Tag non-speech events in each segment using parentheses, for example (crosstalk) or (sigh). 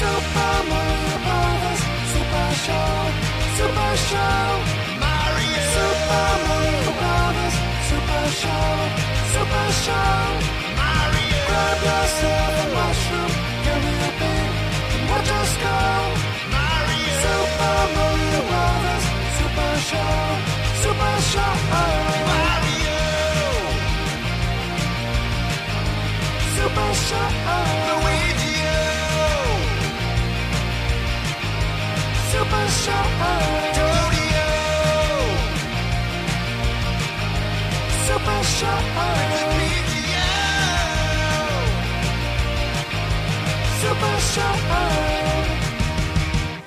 Super Mario Brothers Super Show, Super Show. Mario. Super Mario Brothers Super Show, Super Show. Mario. Grab yourself a mushroom, give me a beat, and watch us go. Mario. Super Mario Brothers Super Show, Super Show. Mario. Super Show.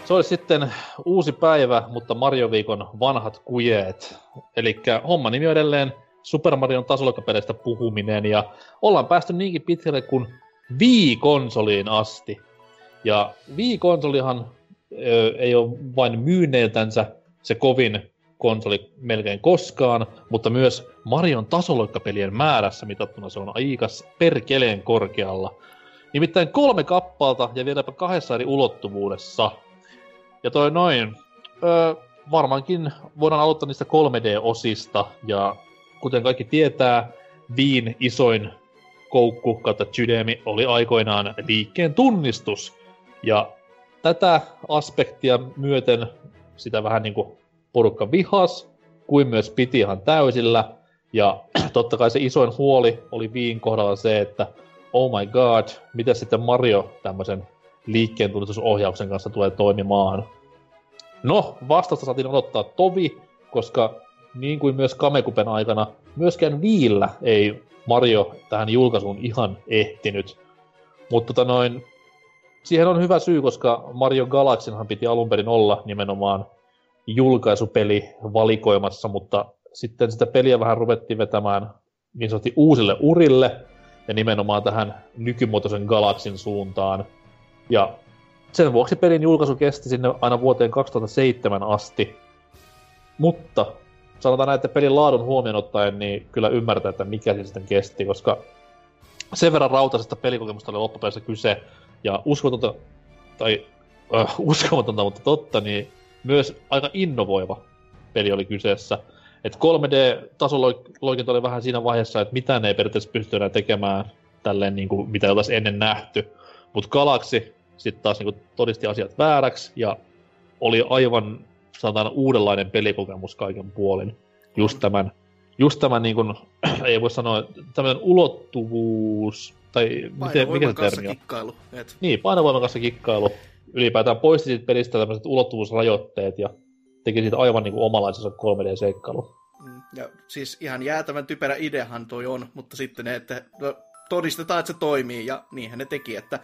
Se olisi sitten uusi päivä, mutta Mario-viikon vanhat kujeet. Eli homma nimi on edelleen Super Marion tasolokapeleistä puhuminen, ja ollaan päästy niinkin pitkälle kuin Wii-konsoliin asti. Ja Wii-konsolihan ei ole vain myynneiltänsä se kovin konsoli melkein koskaan, mutta myös Marion tasoloikkapelien määrässä mitattuna se on aikas perkeleen korkealla. Nimittäin kolme kappalta ja vieläpä kahdessa eri ulottuvuudessa. Ja toi noin, öö, varmaankin voidaan aloittaa niistä 3D-osista, ja kuten kaikki tietää, Viin isoin koukku kautta oli aikoinaan liikkeen tunnistus. Ja tätä aspektia myöten sitä vähän niinku porukka vihas, kuin myös piti ihan täysillä. Ja (clears throat) totta kai se isoin huoli oli Viin kohdalla se, että oh my god, miten sitten Mario tämmöisen liikkeen tunnistusohjauksen kanssa tulee toimimaan. No, vastausta saatiin odottaa tovi, koska niin kuin myös Kamekupen aikana, myöskään Viillä ei Mario tähän julkaisuun ihan ehtinyt. Mutta tota noin, siihen on hyvä syy, koska Mario Galaxinhan piti alun perin olla nimenomaan julkaisupeli valikoimassa, mutta sitten sitä peliä vähän ruvettiin vetämään niin sanotusti uusille urille ja nimenomaan tähän nykymuotoisen Galaxin suuntaan. Ja sen vuoksi pelin julkaisu kesti sinne aina vuoteen 2007 asti. Mutta sanotaan näin, että pelin laadun huomioon ottaen, niin kyllä ymmärtää, että mikä se sitten kesti, koska sen verran rautaisesta pelikokemusta oli loppupeleissä kyse, ja uskomatonta, tai äh, (laughs) uskomatonta, mutta totta, niin myös aika innovoiva peli oli kyseessä. Et 3D-tasoloikinta oli vähän siinä vaiheessa, että mitään ei periaatteessa pysty enää tekemään tälleen niin kuin, mitä oltaisiin ennen nähty. Mutta Galaxy sitten taas niin kuin, todisti asiat vääräksi ja oli aivan sanotaan uudenlainen pelikokemus kaiken puolin. Just tämän, just tämän niin kuin, (clears throat) ei voi sanoa, tämmöinen ulottuvuus, tai miten, mikä se termi on? kikkailu. Et. Niin, painovoiman kanssa kikkailu. Ylipäätään poisti siitä pelistä tämmöiset ulottuvuusrajoitteet ja teki siitä aivan niin kuin omalaisensa 3D-seikkailu. Mm, Ja siis ihan jäätävän typerä ideahan toi on, mutta sitten ne, että no, todistetaan, että se toimii, ja niinhän ne teki, että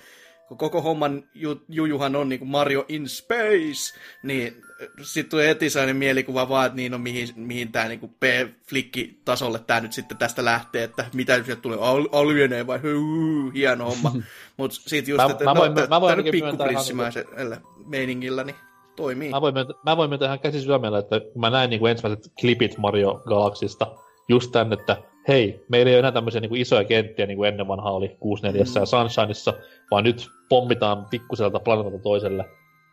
kun koko homman ju- jujuhan on niin kuin Mario in Space, niin sitten tulee heti sellainen mielikuva vaan, että niin on mihin, mihin tämä niin P-flikki-tasolle tämä nyt sitten tästä lähtee, että mitä sieltä tulee, Al- alienee vai huu, hieno homma. (laughs) Mutta sitten just, Mä- että mä voin- no, mä voin tämä nyt ihan pikkuprissimäisellä meiningillä, niin toimii. Mä voin, myöntää, mä voin myöntää ihan käsi sydämellä, että kun mä näin niin kuin ensimmäiset klipit Mario Galaxista, just tän, että hei, meillä ei ole enää tämmöisiä niin kuin isoja kenttiä niin kuin ennen vanhaa oli 64 mm. ja Sunshineissa, vaan nyt pommitaan pikkuselta planeetalta toiselle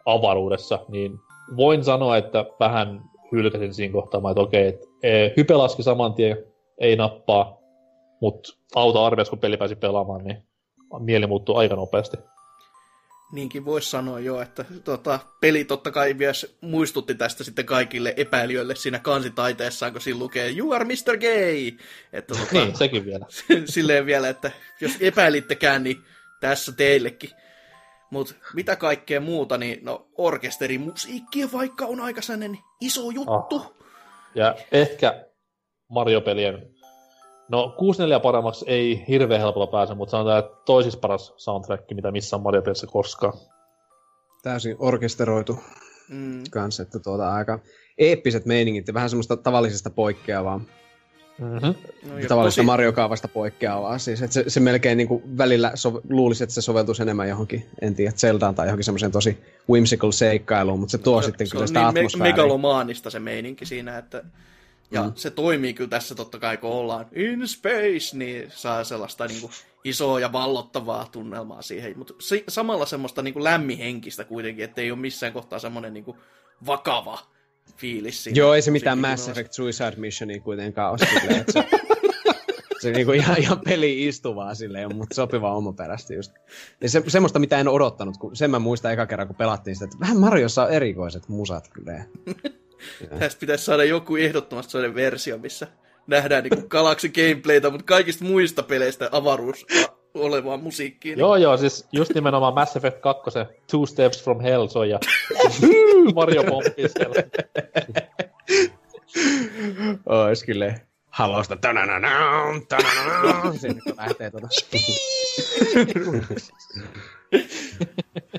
avaruudessa, niin voin sanoa, että vähän hylkäsin siinä kohtaa, että okei, että e, hype laski saman tien, ei nappaa, mutta auto arvias, kun peli pääsi pelaamaan, niin mieli muuttuu aika nopeasti. Niinkin voisi sanoa jo, että tota, peli totta kai myös muistutti tästä sitten kaikille epäilijöille siinä kansitaiteessaan, kun siinä lukee You are Mr. Gay! Että (laughs) tota, Niin, sekin vielä. (laughs) silleen vielä, että jos epäilittekään, niin tässä teillekin. Mutta mitä kaikkea muuta, niin no orkesterimusiikki vaikka on aika sellainen iso juttu. Ah. Ja ehkä Mario-pelien, no 64 paremmaksi ei hirveän helpolla pääse, mutta sanotaan, että toisiksi paras soundtrack, mitä missään Mario-pelissä koskaan. Täysin orkesteroitu Mm. kanssa, että tuota aika eeppiset meiningit ja vähän semmoista tavallisesta poikkeavaa. Mm-hmm. No, tavallisesta tosi- Mario-kaavasta poikkeavaa. Siis, että se, se melkein niin kuin välillä sov- luulisi, että se soveltuisi enemmän johonkin, en tiedä, Zeldaan tai johonkin semmoiseen tosi whimsical seikkailuun, mutta se tuo se, sitten se kyllä sitä niin me- atmosfääriä. megalomaanista se meininki siinä, että ja Mm. se toimii kyllä tässä totta kai, kun ollaan in space, niin saa sellaista niin kuin isoa ja vallottavaa tunnelmaa siihen, mutta si- samalla semmoista niin kuin lämmihenkistä kuitenkin, että ei ole missään kohtaa semmoinen niin kuin vakava fiilis siinä. Joo, ei se mitään Mass. Effect Suicide Missionia kuitenkaan ole silleen, se, (laughs) se niinku ihan, ihan peli istuvaa silleen, mutta sopiva omaperäisesti just. Ja se, semmoista, mitä en odottanut, kun sen mä muistan eka kerran, kun pelattiin sitä, että vähän Mariossa on erikoiset musat kyllä. (laughs) Tästä pitäisi saada joku ehdottomasti sellainen versio, missä nähdään niin Galaxy gameplaytä, mutta kaikista muista peleistä avaruus olevaa musiikkiin. Niin Joo, joo, siis just nimenomaan Mass Effect 2, Two Steps from Hell soi ja (laughs) Mario pomppii siellä. Ois kyllä halosta. Tananana, tananana. (laughs) Sinne kun lähtee tuota.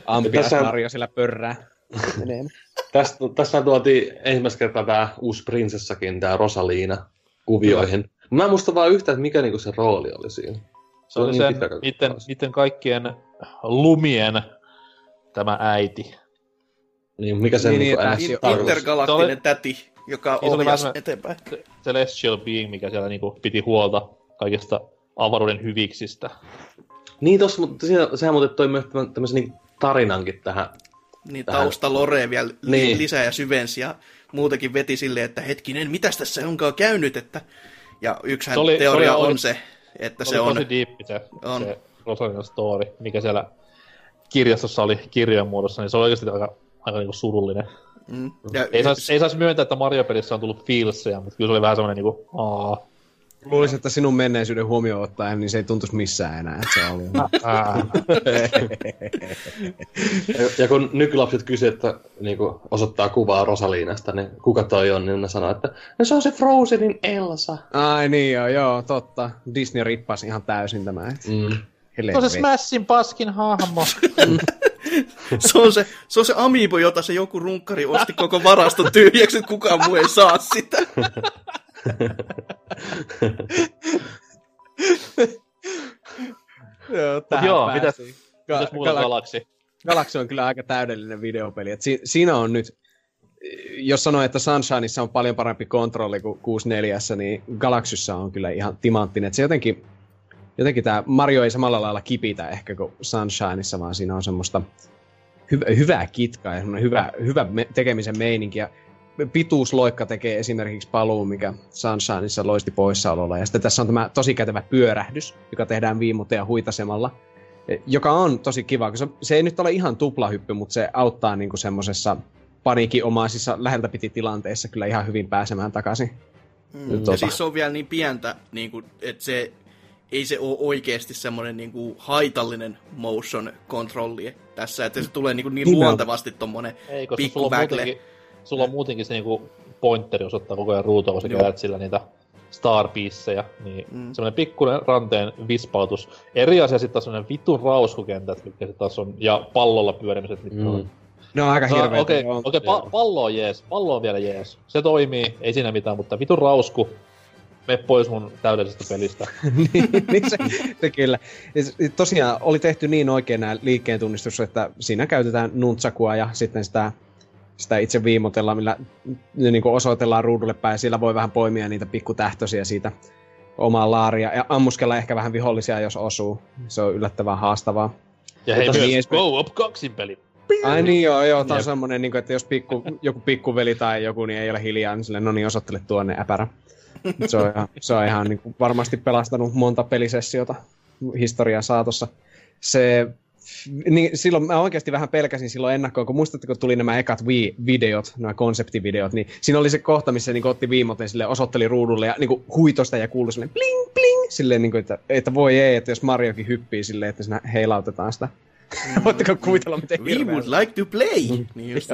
Ampia Tässä- Mario sillä pörrää. (laughs) Tästä, tässä tuotiin ensimmäistä kertaa tämä uusi prinsessakin, tämä Rosaliina kuvioihin. Mä en muista vaan yhtään, että mikä niinku se rooli oli siinä. Se oli niin sen, pitkä niiden, niiden kaikkien lumien tämä äiti. Niin, mikä se Niin, niin, niin, niinku ns. se- tarkoitus? Intergalaktinen Se oli- täti, joka Niin se oli vähän- eteenpäin. Celestial Being, mikä siellä niinku piti huolta kaikista avaruuden hyviksistä. Niin tossa, mutta siinä, sehän muuten toi myös tämmöisen niin tarinankin tähän. Niin Tähän- tausta Lore vielä Niin. lisää ja syvensi ja muutenkin veti silleen, että hetkinen, mitäs tässä onkaan käynyt, että... Ja yksihän Se oli- teoria se oli- on se, että se, Se oli on... tosi diippi se, on. se Rosalinan story, mikä siellä kirjastossa oli kirjojen muodossa, niin se oli oikeasti aika, aika niinku surullinen. Mm, ja Ei saisi ei sais myöntää, että Mario-pelissä on tullut feelsejä, mutta kyllä se oli vähän semmoinen niinku, aa, Luulisin, että sinun menneisyyden huomioon ottaen, niin se ei tuntuisi missään enää, että se on ollut. ää. (laughs) Ja, kun nykylapset kysyvät, että niin kuin osoittaa kuvaa Rosaliinasta, niin kuka toi on, niin ne sanoo, että no se on se Frozenin Elsa. Ai niin joo, joo, totta. Disney rippasi ihan täysin tämä. et Mm. Se on se Smashin paskin hahmo. (laughs) se, on se, se on se Amiibo, jota se joku runkkari osti koko varaston tyhjäksi, että kukaan muu ei saa sitä. (laughs) (laughs) Joo, Mut joo, päästiin. mitäs, Ga- mitäs muuta Galaxy- Galaxy? Galaxy on kyllä aika täydellinen videopeli. Et si- siinä on nyt, jos sanoo, että Sunshineissa on paljon parempi kontrolli kuin 64, niin Galaxyssa on kyllä ihan timanttinen. Et se jotenkin, jotenkin tämä Mario ei samalla lailla kipitä ehkä kuin Sunshineissa, vaan siinä on semmoista hy- hyvää kitkaa ja hyvä, hyvä me- tekemisen meininki. Ja pituusloikka tekee esimerkiksi paluun, mikä Sunshineissa loisti poissaololla. Ja sitten tässä on tämä tosi kätevä pyörähdys, joka tehdään viimuteen ja huitasemalla joka on tosi kiva, koska se, ei nyt ole ihan tuplahyppy, mutta se auttaa niinku semmoisessa paniikinomaisissa läheltä piti tilanteissa kyllä ihan hyvin pääsemään takaisin. Mm. Ja siis se on vielä niin pientä, niin kuin, että se ei se ole oikeasti semmoinen niin kuin haitallinen motion kontrolli tässä, että se tulee niin, kuin niin Nimenomaan. luontevasti tommonen Ei, koska sulla pikku muutenkin, sulla on muutenkin se niinku pointeri osoittaa koko ajan ruutua, kun sä Joo. käytät sillä niitä starpieceja, niin Mm. mm. semmoinen pikkuinen ranteen vispautus. Eri asia sitten taas semmoinen vitun rauskukentät, mitkä sitten taas on, ja pallolla pyörimiset, mitkä Mm. on. Ne on aika No. Okei, joo. okay, pa- pallo on jees, pallo on vielä jees. Se toimii, ei siinä mitään, mutta vitun rausku, me pois mun täydellisestä pelistä. (laughs) niin, se, se kyllä. Se- Tosiaan oli tehty niin oikein nämä liikkeen tunnistus, että siinä käytetään nuntsakua ja sitten sitä, sitä itse viimotella, millä niin kuin osoitellaan ruudulle päin. ja Sillä voi vähän poimia niitä pikkutähtöisiä siitä omaa laaria ja ammuskella ehkä vähän vihollisia, jos osuu. Se on yllättävän haastavaa. Ja hei, Mutta myös niin, Go Up 2 peli. Ai niin joo, joo, tää on semmonen, niin kuin, että jos pikku, joku pikkuveli tai joku niin ei ole hiljaa, niin silleen, no niin, osoittele tuonne äpärä. Se on ihan, se on ihan niin kuin, varmasti pelastanut monta pelisessiota historian saatossa. Se, niin silloin mä oikeasti vähän pelkäsin silloin ennakkoon, kun muistatteko tuli nämä ekat Wii-videot, nämä konseptivideot, niin siinä oli se kohta, missä niin otti viimoten sille osoitteli ruudulle ja niin huitosta ja kuului silleen bling bling, silleen niin kuin, että, että voi ei, että jos Mariokin hyppii silleen, että siinä heilautetaan sitä. (laughs) Voitteko kuvitella, miten We hirveä would like to play! Niin just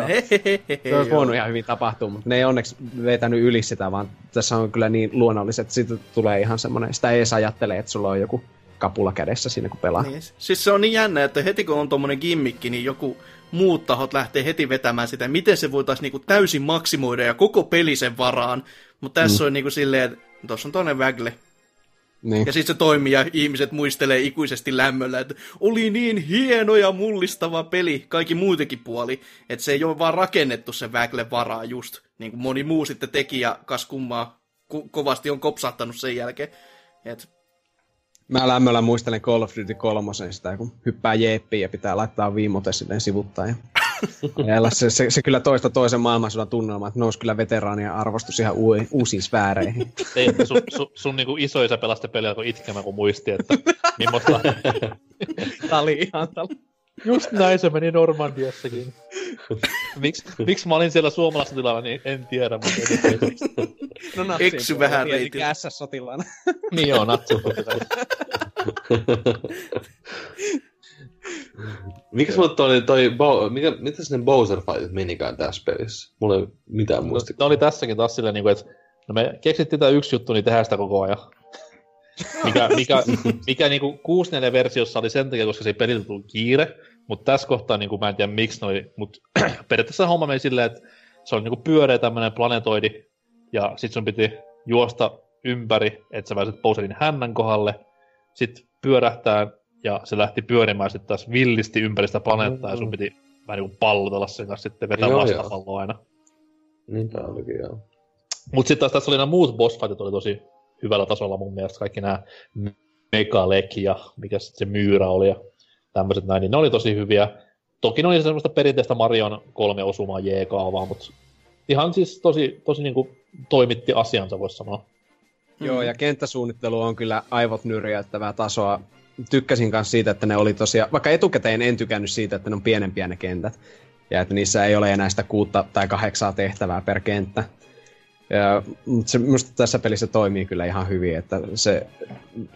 se olisi voinut ihan hyvin tapahtua, mutta ne ei onneksi vetänyt yli sitä, vaan tässä on kyllä niin luonnolliset, että siitä tulee ihan semmoinen, sitä ei edes ajattele, että sulla on joku kapula kädessä siinä, kun pelaa. Niin. Siis se on niin jännä, että heti kun on tommonen gimmikki, niin joku muut tahot lähtee heti vetämään sitä, miten se voitaisiin niinku täysin maksimoida ja koko peli sen varaan. Mutta tässä mm. on niinku silleen, että tuossa on toinen vägle. Niin. Ja sitten se toimii ja ihmiset muistelee ikuisesti lämmöllä, että oli niin hieno ja mullistava peli, kaikki muutenkin puoli. Että se ei ole vaan rakennettu sen vägle varaa just, niin kuin moni muu sitten teki ja kas kummaa ko- kovasti on kopsahtanut sen jälkeen. Et Mä lämmöllä muistelen Call of Duty 3 sitä, kun hyppää jeppiin ja pitää laittaa viimote silleen sivuttaa. Ja, (laughs) ja se, se, se, kyllä toista toisen maailmansodan tunnelma, että nousi kyllä veteraanien arvostus ihan uu, uusiin sfääreihin. (laughs) Ei, sun, sun, sun niinku isoisä pelasti peliä, kun itkemään, kun muisti, että (laughs) millaista... Tää oli ihan tällä. Just näin se meni Normandiassakin. (laughs) Miksi miks mä olin siellä suomalaisessa tilalla, niin en tiedä. Mutta No Eksy vähän reitin. reitiltä. SS-sotilaana. (laughs) niin joo, natsi. Mikä sulle toi, toi Bo- mikä, mitä sinne Bowser Fightit menikään tässä pelissä? Mulla ei mitään No, muista. ne oli tässäkin taas silleen, niin kuin, että no me keksittiin tämä yksi juttu, niin tehdään sitä koko ajan. Mikä, mikä, mikä niin kuin 64-versiossa oli sen takia, koska se peliltä tullut kiire, mutta tässä kohtaa niin kuin, mä en tiedä miksi ne oli, mutta (clears throat) periaatteessa homma meni silleen, että se oli niin kuin pyöreä tämmöinen planetoidi, ja sit sun piti juosta ympäri, että sä pääset Bowserin hännän kohdalle, sit pyörähtää, ja se lähti pyörimään sitten taas villisti ympäri sitä planeettaa, ja sun piti vähän niin kuin pallotella sen kanssa sitten vetää Joo, vastapalloa aina. Niinpä olikin, joo. Mutta sitten taas tässä oli nämä muut boss fightit oli tosi hyvällä tasolla mun mielestä. Kaikki nämä Megalek ja mikä sitten se Myyrä oli ja tämmöiset näin, niin ne oli tosi hyviä. Toki ne oli semmoista perinteistä Marion kolme osumaa J-kaavaa, mutta ihan siis tosi, tosi niinku toimitti asiansa, voisi sanoa. Joo, ja kenttäsuunnittelu on kyllä aivot nyrjäyttävää tasoa. Tykkäsin myös siitä, että ne oli tosiaan, vaikka etukäteen en tykännyt siitä, että ne on pienempiä ne kentät. Ja että niissä ei ole enää sitä kuutta tai kahdeksaa tehtävää per kenttä. Ja, mutta se musta tässä pelissä toimii kyllä ihan hyvin, että se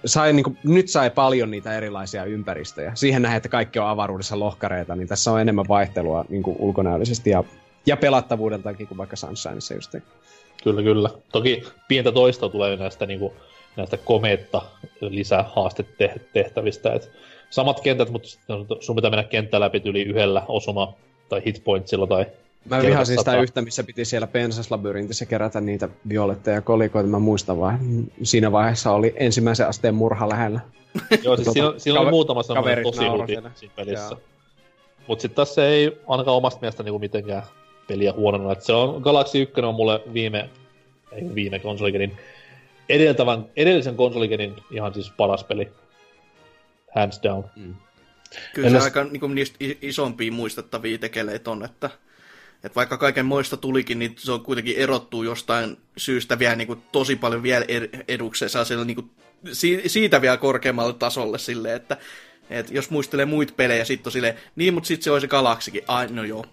sai, niin kuin, nyt sai paljon niitä erilaisia ympäristöjä. Siihen nähdään, että kaikki on avaruudessa lohkareita, niin tässä on enemmän vaihtelua niin kuin ulkonäöllisesti ja, ja pelattavuudeltakin kuin vaikka Sunshineissa just. Kyllä, kyllä. Toki pientä toistoa tulee näistä, niinku, näistä komeetta lisähaastetehtävistä. Et samat kentät, mutta sun pitää mennä kenttä läpi yli yhdellä osuma tai hitpointsilla tai Mä Kerro vihasin sitä yhtä, missä piti siellä pensaslabyrintissä kerätä niitä violetteja ja kolikoita. Mä muistan vaan, siinä vaiheessa oli ensimmäisen asteen murha lähellä. (laughs) Joo, siis siinä, siinä oli muutama semmoinen tosi huti siinä pelissä. Mutta sitten tässä ei ainakaan omasta mielestä niinku mitenkään peliä huonona. Et se on Galaxy 1 on mulle viime, ei viime konsoligenin, edeltävän, edellisen konsoligenin ihan siis paras peli. Hands down. Kyllä Ennäs- se aika niin kuin, niistä isompia muistettavia tekeleitä on, että, että vaikka kaiken moista tulikin, niin se on kuitenkin erottuu jostain syystä vielä niin kuin, tosi paljon vielä er- edukseen, saa siellä niin kuin, si- siitä vielä korkeammalle tasolle silleen, että, että jos muistelee muita pelejä, sitten on silleen, niin, mutta sitten se olisi Galaxikin, ai, no joo.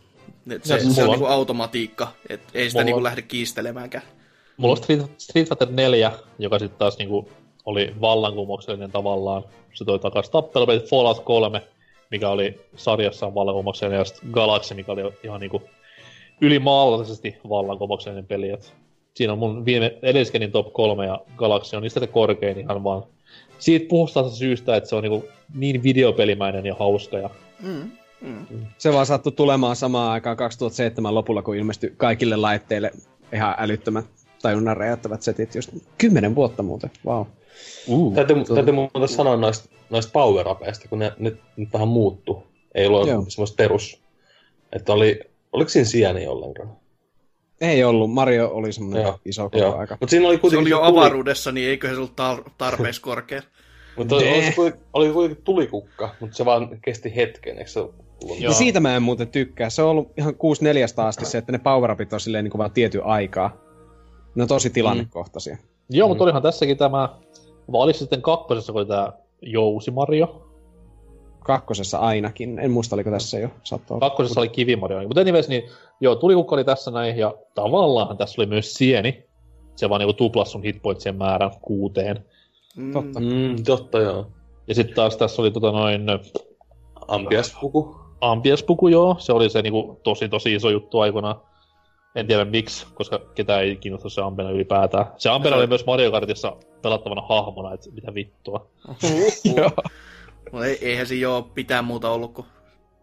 Et se, Ja se on on- kuin automatiikka, että ei sitä Mulla niin kuin, on- lähde kiistelemäänkään. Mulla on Street, Street Fighter 4, joka sitten taas niinku oli vallankumouksellinen tavallaan. Se toi takas tappelupelit Fallout 3, mikä oli sarjassaan vallankumouksellinen, ja sitten Galaxy, mikä oli ihan niinku ylimaalaisesti vallankumouksellinen peli. Et siinä on mun viime edelliskenin top 3 ja Galaxy on niistä se korkein ihan vaan siitä puhtaasta syystä, että se on niinku niin videopelimäinen ja hauska ja Mm, mm. Se vaan sattui tulemaan samaan aikaan 2007 lopulla, kun ilmestyi kaikille laitteille ihan älyttömät tajunnan räjäyttävät setit. Just kymmenen vuotta muuten, wow. uh, Täytyy, täytyy muuten sanoa noista, noista power kun ne nyt, nyt vähän muuttu. Ei ollut Joo. semmoista perus. Että oli, oliko siinä sieni ollenkaan? Ei ollut, Mario oli semmoinen Joo, iso koko Joo. aika. Mutta siinä oli Se kuitenkin... oli jo tuli- avaruudessa, niin eiköhän se ollut tar- tarpeeksi korkea. (laughs) Mutta oli, oli, se kuitenkin- oli kuitenkin tulikukka, mutta se vaan kesti hetken, eikö se ollut? Joo. Ja siitä mä en muuten tykkää. Se on ollut ihan 6 4 asti se, että ne power on silleen niin kuin vaan tietyn aikaa. Ne on tosi tilannekohtaisia. Joo, mutta olihan tässäkin tämä, vai oliko se sitten kakkosessa, kun oli tämä Jousi Mario? Kakkosessa ainakin. En muista, oliko tässä jo. Saattaa olla. Kakkosessa oli kivimario. Mutta anyways, niin joo, tulikukka oli tässä näin, ja tavallaan tässä oli myös sieni. Se vaan niinku tuplasi sun hitpointsien määrän kuuteen. Mm. Totta. Mm, totta joo. Ja sitten taas tässä oli tota noin Ampiaspuku. ampiaspuku, joo. Se oli se niinku tosi tosi iso juttu aikoinaan. En tiedä miksi, koska ketään ei kiinnosta se Ampena ylipäätään. Se Ampena oli myös Mario Kartissa pelattavana hahmona, että mitä vittua. (laughs) Joo. No ei, eihän siinä ole pitää muuta ollut kuin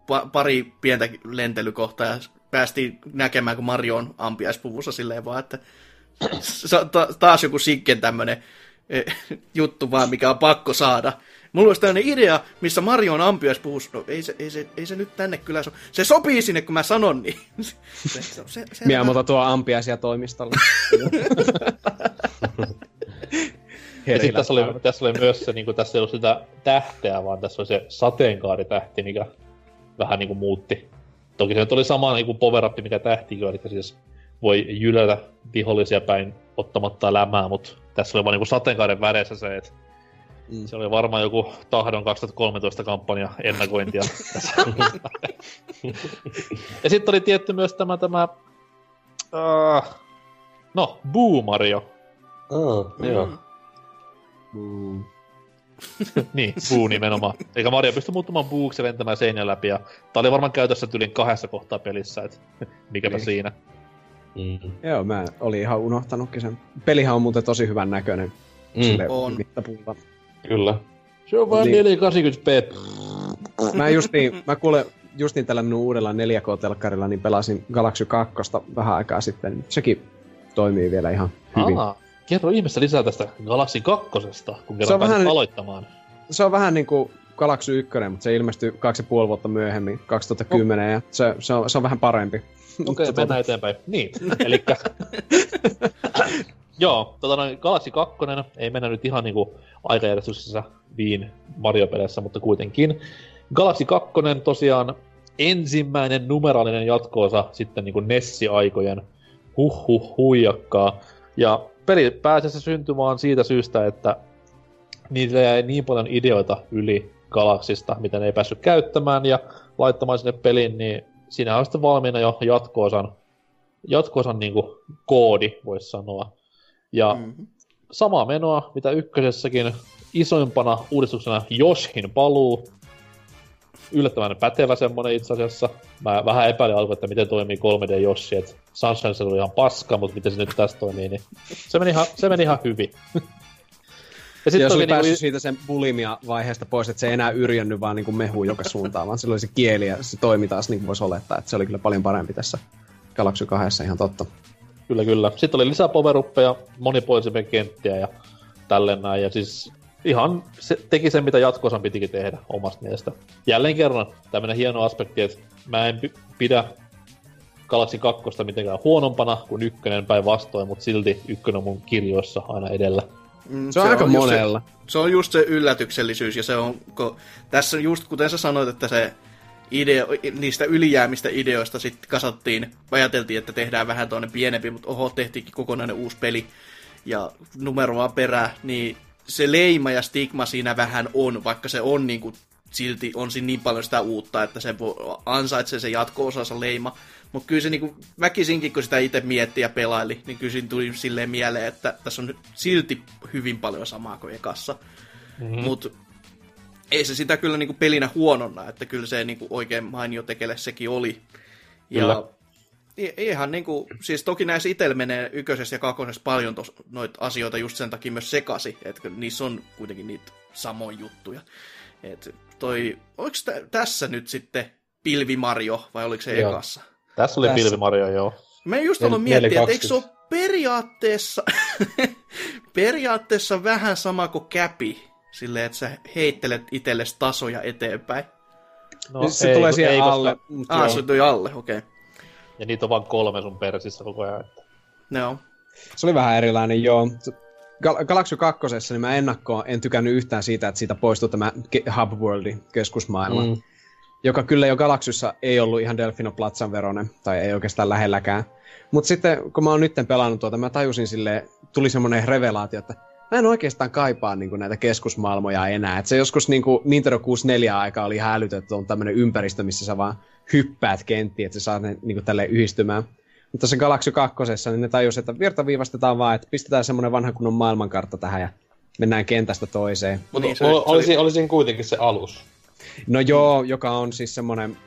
pa- pari pientä lentelykohtaa ja päästiin näkemään, kun Mario on ampiaispuvussa silleen vaan, että se taas joku sikken tämmönen eh, juttu vaan, mikä on pakko saada. Mulla olisi tämmöinen idea, missä Mario on ampiaispuvussa. No ei se, ei, se, ei se nyt tänne kyllä so. Se sopii sinne, kun mä sanon niin. (laughs) Se, se, se, se, Miamuta tuo ampiaisia toimistolle. (laughs) Ja sitten tässä oli, tässä oli myös se, niin kuin, tässä ei ollut sitä tähteä, vaan tässä oli se sateenkaaritähti, mikä vähän niin kuin muutti. Toki se nyt oli sama niin kuin power up, mikä tähtikin eli siis voi jylätä vihollisia päin ottamatta lämää, mutta tässä oli vaan niin kuin sateenkaaren väreissä se, että Mm. Se oli varmaan joku Tahdon 2013 kampanja ennakointia. (laughs) ja sitten oli tietty myös tämä, tämä uh, no, Boo Mario. Oh, joo. Mm. (laughs) niin, Boo nimenomaan. Eikä Mario pysty muuttumaan Booksi lentämään seinän läpi. Ja tää oli varmaan käytössä tylin kahdessa kohtaa pelissä, et (laughs) mikäpä Niin. siinä. Mm. Joo, mä olin ihan unohtanutkin sen. Pelihän on muuten tosi hyvän näköinen. Mm. Sille On. mittapuulla. Kyllä. Se on vaan Niin. 480p. Mä justiin, mä kuule, justiin tällä minun uudella 4K-telkkarilla, niin pelasin Galaxy 2 vähän aikaa sitten. Sekin toimii vielä ihan hyvin. Aa, kerro ihmeessä lisää tästä Galaxy 2, kun kerran vähän- aloittamaan. Se on vähän niinku Galaxy 1, mutta se ilmestyi kaksi ja puoli vuotta myöhemmin, 2010, ja se, se, on, se on vähän parempi. Okei, okay, mennään eteenpäin. Niin, elikkä... (laughs) Joo, tota noin, Galaxy 2 ei mennä nyt ihan niinku aikajärjestyksessä Viin Mario-peleissä, mutta kuitenkin. Galaxy 2 tosiaan ensimmäinen numeraalinen jatkoosa sitten niinku Nessi-aikojen huh huh huijakkaa. Ja peli pääsessä syntyi vaan siitä syystä, että niillä jäi niin paljon ideoita yli Galaxista, mitä ne ei päässyt käyttämään ja laittamaan sinne peliin, niin siinä on sitten valmiina jo jatko-osan, jatko-osan niin kuin koodi, voisi sanoa. Ja mm. Mm-hmm. samaa menoa, mitä ykkösessäkin, isoimpana uudistuksena Joshin paluu. Yllättävän pätevä semmonen itse asiassa. Mä vähän epäilin alkuun, että miten toimii 3D Yoshi, että Sunshine se oli ihan paska, mutta miten se nyt tässä toimii, niin se meni ihan, se meni ihan hyvin. (laughs) ja jos oli niinku päässyt siitä sen bulimia-vaiheesta pois, että se ei enää yrjännyt vaan niin mehu joka suuntaan, vaan sillä oli se kieli ja se toimi taas niin kuin voisi olettaa, että se oli kyllä paljon parempi tässä Galaxy 2 ihan totta. Kyllä, kyllä. Sitten oli lisää poweruppeja, monipuolisempia kenttiä ja tälleen näin. Ja siis ihan se teki sen, mitä jatkoosan pitikin tehdä omasta mielestä. Jälleen kerran tämmönen hieno aspekti, että mä en pi- pidä Galaxy 2 mitenkään huonompana kuin ykkönen päinvastoin, mutta silti ykkönen on mun kirjoissa aina edellä. Mm, Se on aika just monella. Se, se on just se yllätyksellisyys, ja se on, kun, tässä just kuten sä sanoit, että se ideo, niistä ylijäämistä ideoista sitten kasattiin, ajateltiin, että tehdään vähän toinen pienempi, mutta oho, tehtiinkin kokonainen uusi peli, ja numero vaan perää, niin se leima ja stigma siinä vähän on, vaikka se on niin kuin, silti on siinä niin paljon sitä uutta, että se ansaitsee se jatko-osansa leima. Mutta kyllä se niinku, väkisinkin, kun sitä itse mietti ja pelaili, niin kyllä siinä tuli silleen mieleen, että tässä on silti hyvin paljon samaa kuin ekassa. Mm-hmm. Mutta ei se sitä kyllä niinku pelinä huononna, että kyllä se niinku oikein mainio tekele sekin oli. Kyllä. Ja i- ihan niinku, siis toki näissä itsellä menee ykkösessä ja kakkosessa paljon tos, noita asioita just sen takia myös sekasi, että kyllä niissä on kuitenkin niitä samoja juttuja. Et toi, oliko tä- tässä nyt sitten Pilvi Mario vai oliko se Joo. ekassa? Tässä oli Tässä. Pilvi Mario, joo. Mä just aloin miettiä, että eikö 420. se ole periaatteessa, (laughs) periaatteessa vähän sama kuin käpi, silleen, että sä heittelet itsellesi tasoja eteenpäin. No, se ei, tulee siihen ei, koska- alle. mut Ah, joo. se tuli alle, okei. Okay. Ja niitä on vaan kolme sun persissä koko ajan. Että... No. Se oli vähän erilainen, joo. Gal- Galaxy 2, niin mä ennakkoon en tykännyt yhtään siitä, että siitä poistui tämä Hub Worldi, keskusmaailma. Mm. Joka kyllä jo Galaxyssa ei ollut ihan Delfino Platzan veronen, tai ei oikeastaan lähelläkään. Mutta sitten, kun mä oon nytten pelannut tuota, mä tajusin sille tuli semmoinen revelaatio, että mä en oikeastaan kaipaa niin näitä keskusmaailmoja enää. Et se joskus niin kuin Nintendo 64 aika oli ihan älytön, että on tämmöinen ympäristö, missä sä vaan hyppäät kenttiin, että sä saat ne niin kuin tälleen yhdistymään. Mutta se Galaxy 2, niin ne tajus, että virtaviivastetaan vaan, että pistetään semmoinen vanha kunnon maailmankartta tähän ja mennään kentästä toiseen. Mutta Niin, se- olisin, olisin kuitenkin se alus. No joo, joka on siis semmoinen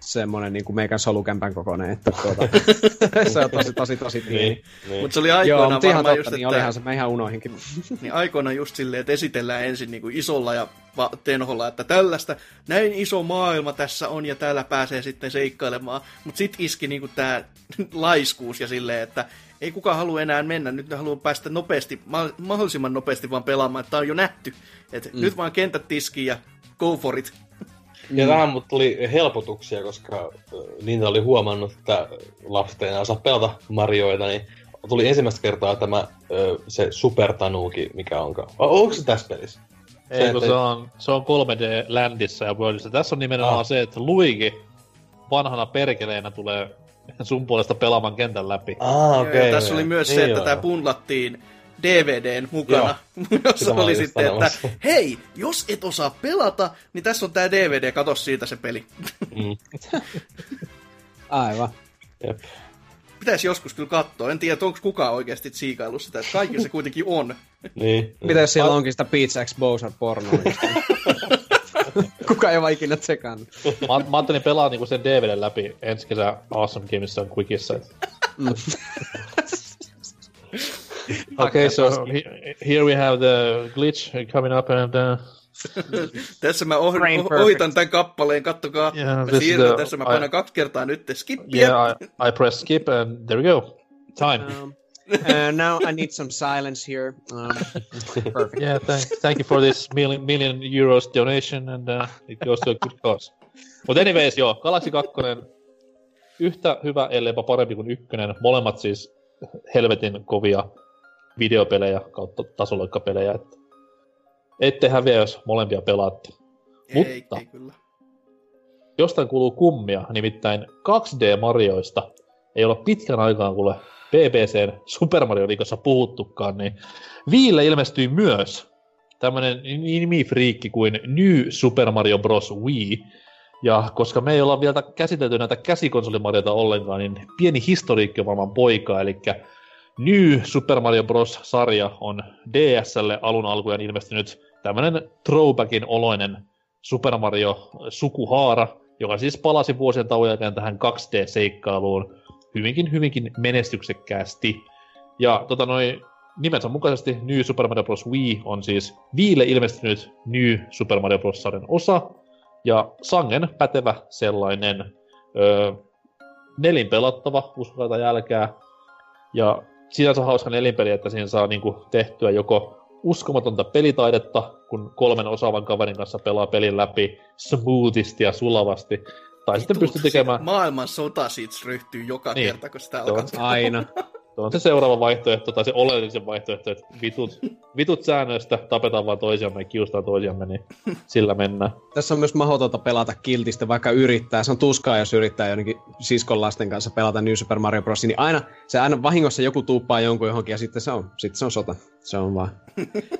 semmoinen niin kuin meikän solukämpän kokoinen, että tuota, (laughs) se on tosi, tosi, tosi pieni. Niin, niin. Mutta se oli Joo, aikoinaan mutta ihan varmaan totta, just, niin että olihan se, mä ihan unohinkin. niin aikoinaan just silleen, että esitellään ensin niin kuin isolla ja va- tenholla, että tällaista, näin iso maailma tässä on ja täällä pääsee sitten seikkailemaan. Mutta sitten iski niin kuin tämä (laughs) laiskuus ja silleen, että ei kukaan halua enää mennä, nyt ne haluaa päästä nopeasti, ma- mahdollisimman nopeasti vaan pelaamaan, että tämä on jo nähty. Et mm. Nyt vaan kentät tiskiin ja go for it. Ja tähän mut tuli helpotuksia, koska niin oli huomannut, että lapset ei enää osaa pelata Marioita, niin tuli ensimmäistä kertaa tämä se Super Tanuki, mikä onkaan. O- onko se tässä pelissä? Ei, Se- kun se- se on, se on 3D-ländissä ja Worldissa. Tässä on nimenomaan Ah. se, että Luigi vanhana perkeleenä tulee sun puolesta pelaamaan kentän läpi. Ah, okei. ja tässä oli myös se, että tämä punlattiin DVDn mukana, (laughs) jossa Sitä mä oli sitten, että hei, jos et osaa pelata, niin tässä on tämä DVD, kato siitä se peli. Mm, (laughs) Aivan. jep. Pitäisi joskus kyllä katsoa. En tiedä, onko kukaan oikeasti tsiikaillut sitä, että kaikilla se kuitenkin on. Niin. Mitä jos siellä onkin sitä X Bowser pornoa? (laughs) Kuka ei vaan ikinä tsekannut. Mä, mä ajattelin pelaa niinku sen DVD läpi ensi kesä Awesome Gamesissa Quickissa. et- Mm. Okay, so he- here we have the glitch coming up and uh, (laughs) Tässä mä ohi- oh- ohitan tämän kappaleen, kattokaa. Yeah, mä this is siirryn the- tässä, mä I- painan kaksi kertaa nyt skippiä. yeah, I, I press skip and there we go. Time. Um, uh, now I need some silence here. Um, perfect. Yeah, thank, thank you for this million, million euros donation and uh, it goes to a good cause. Mutta anyways, joo, Galaxy 2 yhtä hyvä, elleipä parempi kuin ykkönen. Molemmat siis helvetin kovia videopelejä kautta tasoloikkapelejä. Että ette häviä, jos molempia pelaatte. ei, mutta- ei kyllä. Jostain kuuluu kummia, nimittäin 2D-marjoista ei ole pitkän aikaan kuule BBCn Super Mario Liigassa puhuttukaan, niin Viille ilmestyi myös tämmönen nimifriikki kuin New Super Mario Bros. Wii. Ja koska me ei olla vielä käsitelty näitä käsikonsolimarjoita ollenkaan, niin pieni historiikki on varmaan poikaa, eli New Super Mario Bros. sarja on DSlle alun alkujen ilmestynyt tämmönen throwbackin oloinen Super Mario sukuhaara, joka siis palasi vuosien tauon jälkeen tähän 2D-seikkailuun hyvinkin, hyvinkin menestyksekkäästi. Ja tota noin, nimensä mukaisesti New Super Mario Bros. Wii on siis Viille ilmestynyt New Super Mario Bros. sarjan osa, ja sangen pätevä sellainen öö, nelin pelattava, uskokaa jälkää, ja sinänsä hauska nelinpeli, että siinä saa niinku tehtyä joko uskomatonta pelitaidetta, kun kolmen osaavan kaverin kanssa pelaa pelin läpi smoothisti ja sulavasti. Tai sitten Vittu, pystyy tekemään, Maailman sota siitä ryhtyy joka Niin. kerta, kun sitä alkaa. Aina. (laughs) se on se seuraava vaihtoehto, tai se oleellisen vaihtoehto, että vitut, vitut säännöistä, tapetaan vaan toisiamme ja kiustaan toisiamme, niin sillä mennään. Tässä on myös mahdotonta pelata kiltistä, vaikka yrittää. Se on tuskaa, jos yrittää jonnekin siskon lasten kanssa pelata New Super Mario Bros. Niin aina, se aina vahingossa joku tuuppaa jonkun johonkin ja sitten se on, sitten se on sota. Se on vaan.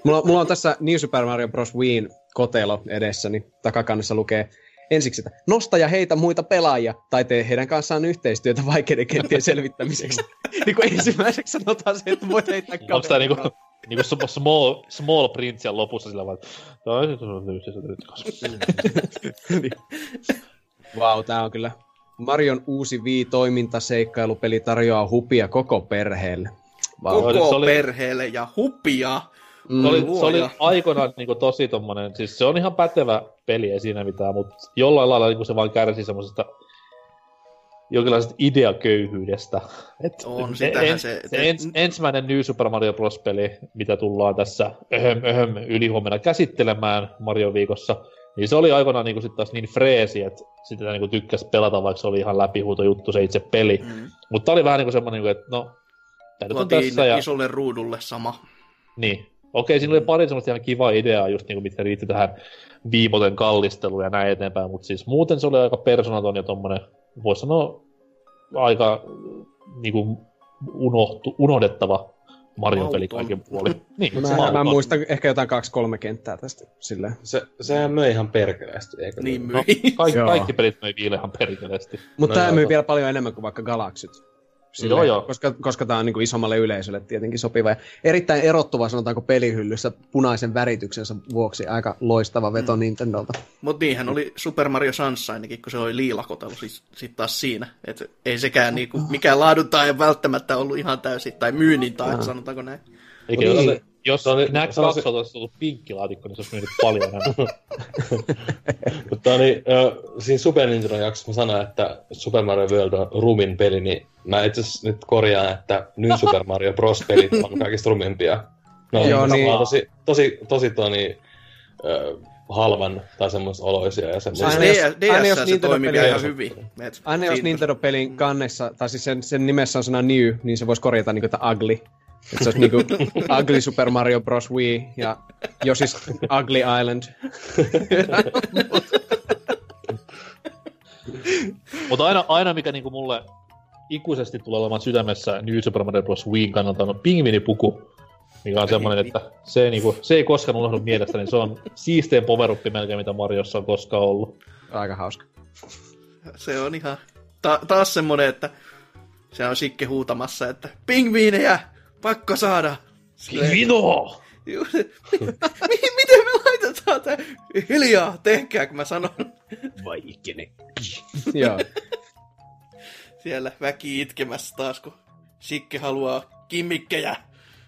Mulla, mulla on tässä New Super Mario Bros. Wiiin kotelo edessäni. Takakannessa lukee ensiksi, että nosta ja heitä muita pelaajia, tai tee heidän kanssaan yhteistyötä vaikeiden kenttien selvittämiseksi. (laughs) niin kuin ensimmäiseksi sanotaan se, että voit heittää Onko tää niinku, kaverin niinku sm- small, small print siellä lopussa sillä vaan, että "Tää on- tää on yhteistyötä nyt kanssa." (laughs) Niin. Vau, tää on kyllä. Marion uusi Wii-toimintaseikkailupeli tarjoaa hupia koko perheelle. Se Koko oli- perheelle ja hupia. Se oli, se oli aikoinaan niinku tosi tommonen, siis se on ihan pätevä peli, ei siinä mitään, mutta jollain lailla niinku se vaan kärsi semmosesta jonkinlaisesta ideaköyhyydestä. Et On, sitähän se- se ens, ensimmäinen New Super Mario Bros. peli, mitä tullaan tässä öhöm, öhöm, ylihuomenna käsittelemään Mario viikossa, niin se oli aikoinaan niinku sit taas niin freesi, että sitä niinku tykkäsi pelata, vaikka se oli ihan läpihuuto juttu se itse peli. Mm. Mutta oli vähän niinku semmonen, niinku, että no, tää nyt on tässä ja... isolle ruudulle sama. Niin. Okei, siinä oli pari semmoista ihan kivaa ideaa, just niinku, mitkä liittyi tähän viimoten kallisteluun ja näin eteenpäin, mutta siis muuten se oli aika personaton ja tommonen, voisi sanoa, aika niinku, unohtu, unohdettava Mario-peli Mauton. kaiken puolin. (laughs) Niin, No mä, mä muistan ehkä jotain kaksi-kolme kenttää tästä. Silleen. Se, sehän möi ihan perkeleesti, eikö Niin niin? myi. Kaikki, (laughs) Joo. kaikki pelit möi viilehan perkeleesti. Mutta No no, tämä to- vielä paljon enemmän kuin vaikka Galaxyt. Joo, joo. Koska, koska tämä on niinku isommalle yleisölle tietenkin sopiva. Ja erittäin erottuva, sanotaanko pelihyllyssä punaisen värityksensä vuoksi. Aika loistava veto mm. Nintendolta. Mutta niinhän oli Super Mario Sunshinekin, kun se oli liilakotelu sit, sit taas siinä. Et ei sekään niinku, mikään laadun tai välttämättä ollut ihan täysin, tai myynnin tai sanotaanko näin. Eikä niin. Jos oli- Knack se oli 2 se- olisi ollut pinkkilaatikko, niin se olisi myynyt paljon enemmän. (laughs) Mutta niin, siinä Super Nintendo jaksossa mä sanoin, että Super Mario World on rumin peli, niin mä itse asiassa nyt korjaan, että New (laughs) Super Mario Bros. pelit on kaikista rumimpia. No, Joo, niin. niin. tosi, tosi, tosi toni, ö, halvan tai semmoista oloisia ja semmoisia. Aina Siis jos- DS, aina jos se Nintendo toimii peliä- ihan hyvin. Et Aina jos Nintendo-pelin kannessa, tai siis sen, sen nimessä on sana new, niin se voisi korjata niinku, että ugly. Että se olisi niinku Ugly Super Mario Bros. Wii ja Yoshi's Ugly Island. Mutta aina, aina mikä niinku mulle ikuisesti tulee olemaan sydämessä New Super Mario Bros. Wii kannalta on pingvinipuku, mikä on semmoinen, että se ei, niinku, se ei koskaan unohdu mielestä, niin se on siistein poweruppi melkein, mitä Mariossa on koskaan ollut. Aika hauska. Se on ihan ta- taas semmonen, että se on Sikke huutamassa, että pingviinejä, pakko saada. Vino! Miten me laitetaan tää? Hiljaa, tehkää, kun mä sanon. Vaikene. Joo. Siellä väki itkemässä taas, kun Sikke haluaa kimmikkejä.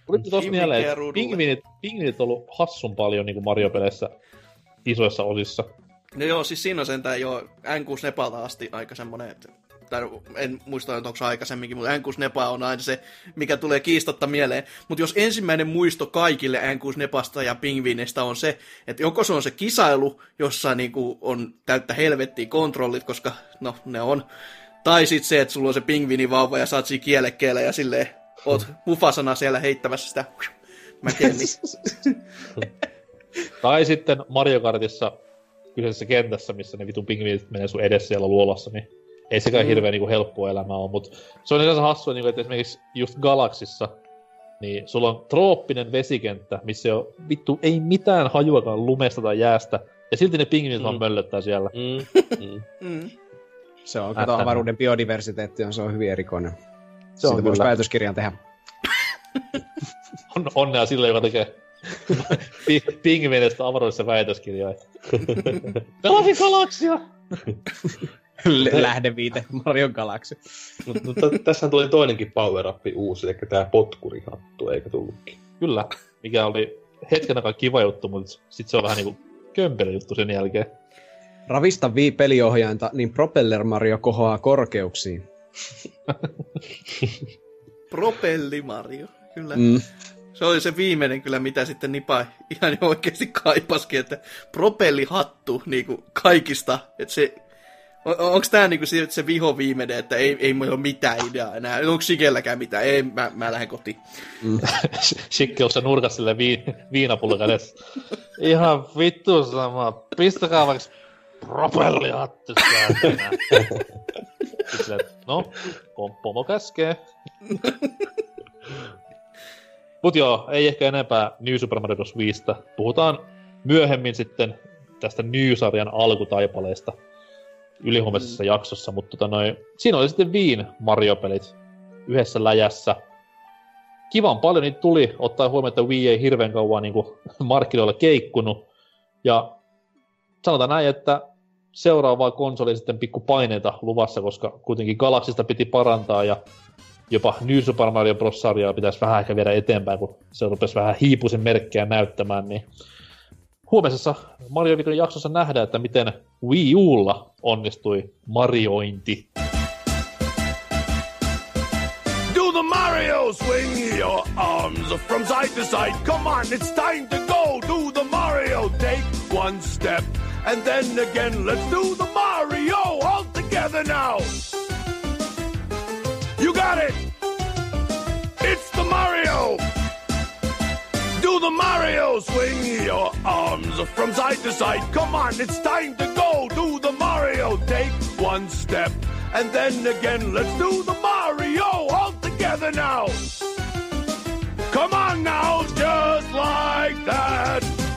Tossa Kimmikkejä mieleen, että ruudulle. pingviinit, pingviinit on ollut hassun paljon niin Mario-peleissä isoissa osissa. No joo, siis siinä on sentään jo N6 Nepalta asti aika semmonen, että tai en muista, että onko se aikaisemminkin, mutta N6 Nepa on aina se, mikä tulee kiistatta mieleen. Mutta jos ensimmäinen muisto kaikille N6 Nepasta ja pingviineistä on se, että joko se on se kisailu, jossa niinku on täyttä helvettiä kontrollit, koska no ne on, tai sitten se, että sulla on se pingviinivauva ja saat siinä kielekkeellä ja silleen oot (laughs) mufasana siellä heittämässä sitä. Mäkeen, niin. (laughs) Tai sitten Mario Kartissa kyseisessä kentässä, missä ne vitun pingviinit menee sun edessä siellä luolassa, niin ei sekään mm. hirveän niin helppoa elämää ole, mutta se on yleensä hassua, niin kuin, että esimerkiksi just Galaxissa, niin sulla on trooppinen vesikenttä, missä ei ole vittu ei mitään hajuakaan lumesta tai jäästä, ja silti ne pingviinit mm. vaan möllöttää siellä. Mm, mm. (laughs) mm. Se on, kato, avaruuden biodiversiteetti on, se on hyvin erikoinen. Se on Siitä voisi väitöskirjan tehdä. (laughs) On, onnea sille, joka tekee (laughs) pi- pingviineistä avaruudessa väitöskirjaa. Pelasin galaksia! Lähdeviite Mario Galaxy. Mutta mutta tässä tuli toinenkin power up uusi, eli tämä potkurihattu, eikä tullutkin. Kyllä, mikä oli hetken aikaa kiva juttu, mutta sit se on vähän niinku kömpelö juttu sen jälkeen. Ravista vii peliohjainta, niin Propeller Mario kohoaa korkeuksiin. Propelli Mario, kyllä. Mm. Se oli se viimeinen kyllä, mitä sitten Nipa ihan oikeasti kaipaskin, että propellihattu niinku kaikista, että se on, onko tämä niinku se, se viho viimeinen, että ei, ei mulla ole mitään ideaa enää. Onko Sikelläkään mitään? Ei, mä, mä lähden kotiin. (laughs) Shikki onko se nurkassa sille vi- kädessä. Ihan vittu sama. Pistäkää vaikka (laughs) silleen, no, pom- pomo käskee. (laughs) Mut joo, ei ehkä enempää New Super Mario Bros. 5. Puhutaan myöhemmin sitten tästä New-sarjan alkutaipaleesta ylihuomisessa jaksossa, mutta tota noin, siinä oli sitten Viin Mario-pelit yhdessä läjässä. Kivan paljon niitä tuli, ottaa huomioon, että Wii ei hirveän kauan niin (laughs) markkinoilla keikkunut. Ja sanotaan näin, että seuraavaa konsolia sitten pikku paineita luvassa, koska kuitenkin Galaxista piti parantaa ja jopa New Super Mario Bros. sarjaa pitäisi vähän ehkä viedä eteenpäin, kun se rupesi vähän hiipuisen merkkejä näyttämään, niin huomisessa Mario Viikon jaksossa nähdään, että miten Wii Ulla onnistui mariointi. Do the Mario swing your arms from side to side. Come on, it's time to go. Do the Mario. Take one step and then again. Let's do the Mario all together now. You got it. It's the Mario. The Mario. Swing your arms from side to side. Come on, it's time to go. Do the Mario. Take one step and then again. Let's do the Mario all together now. Come on now, just like that.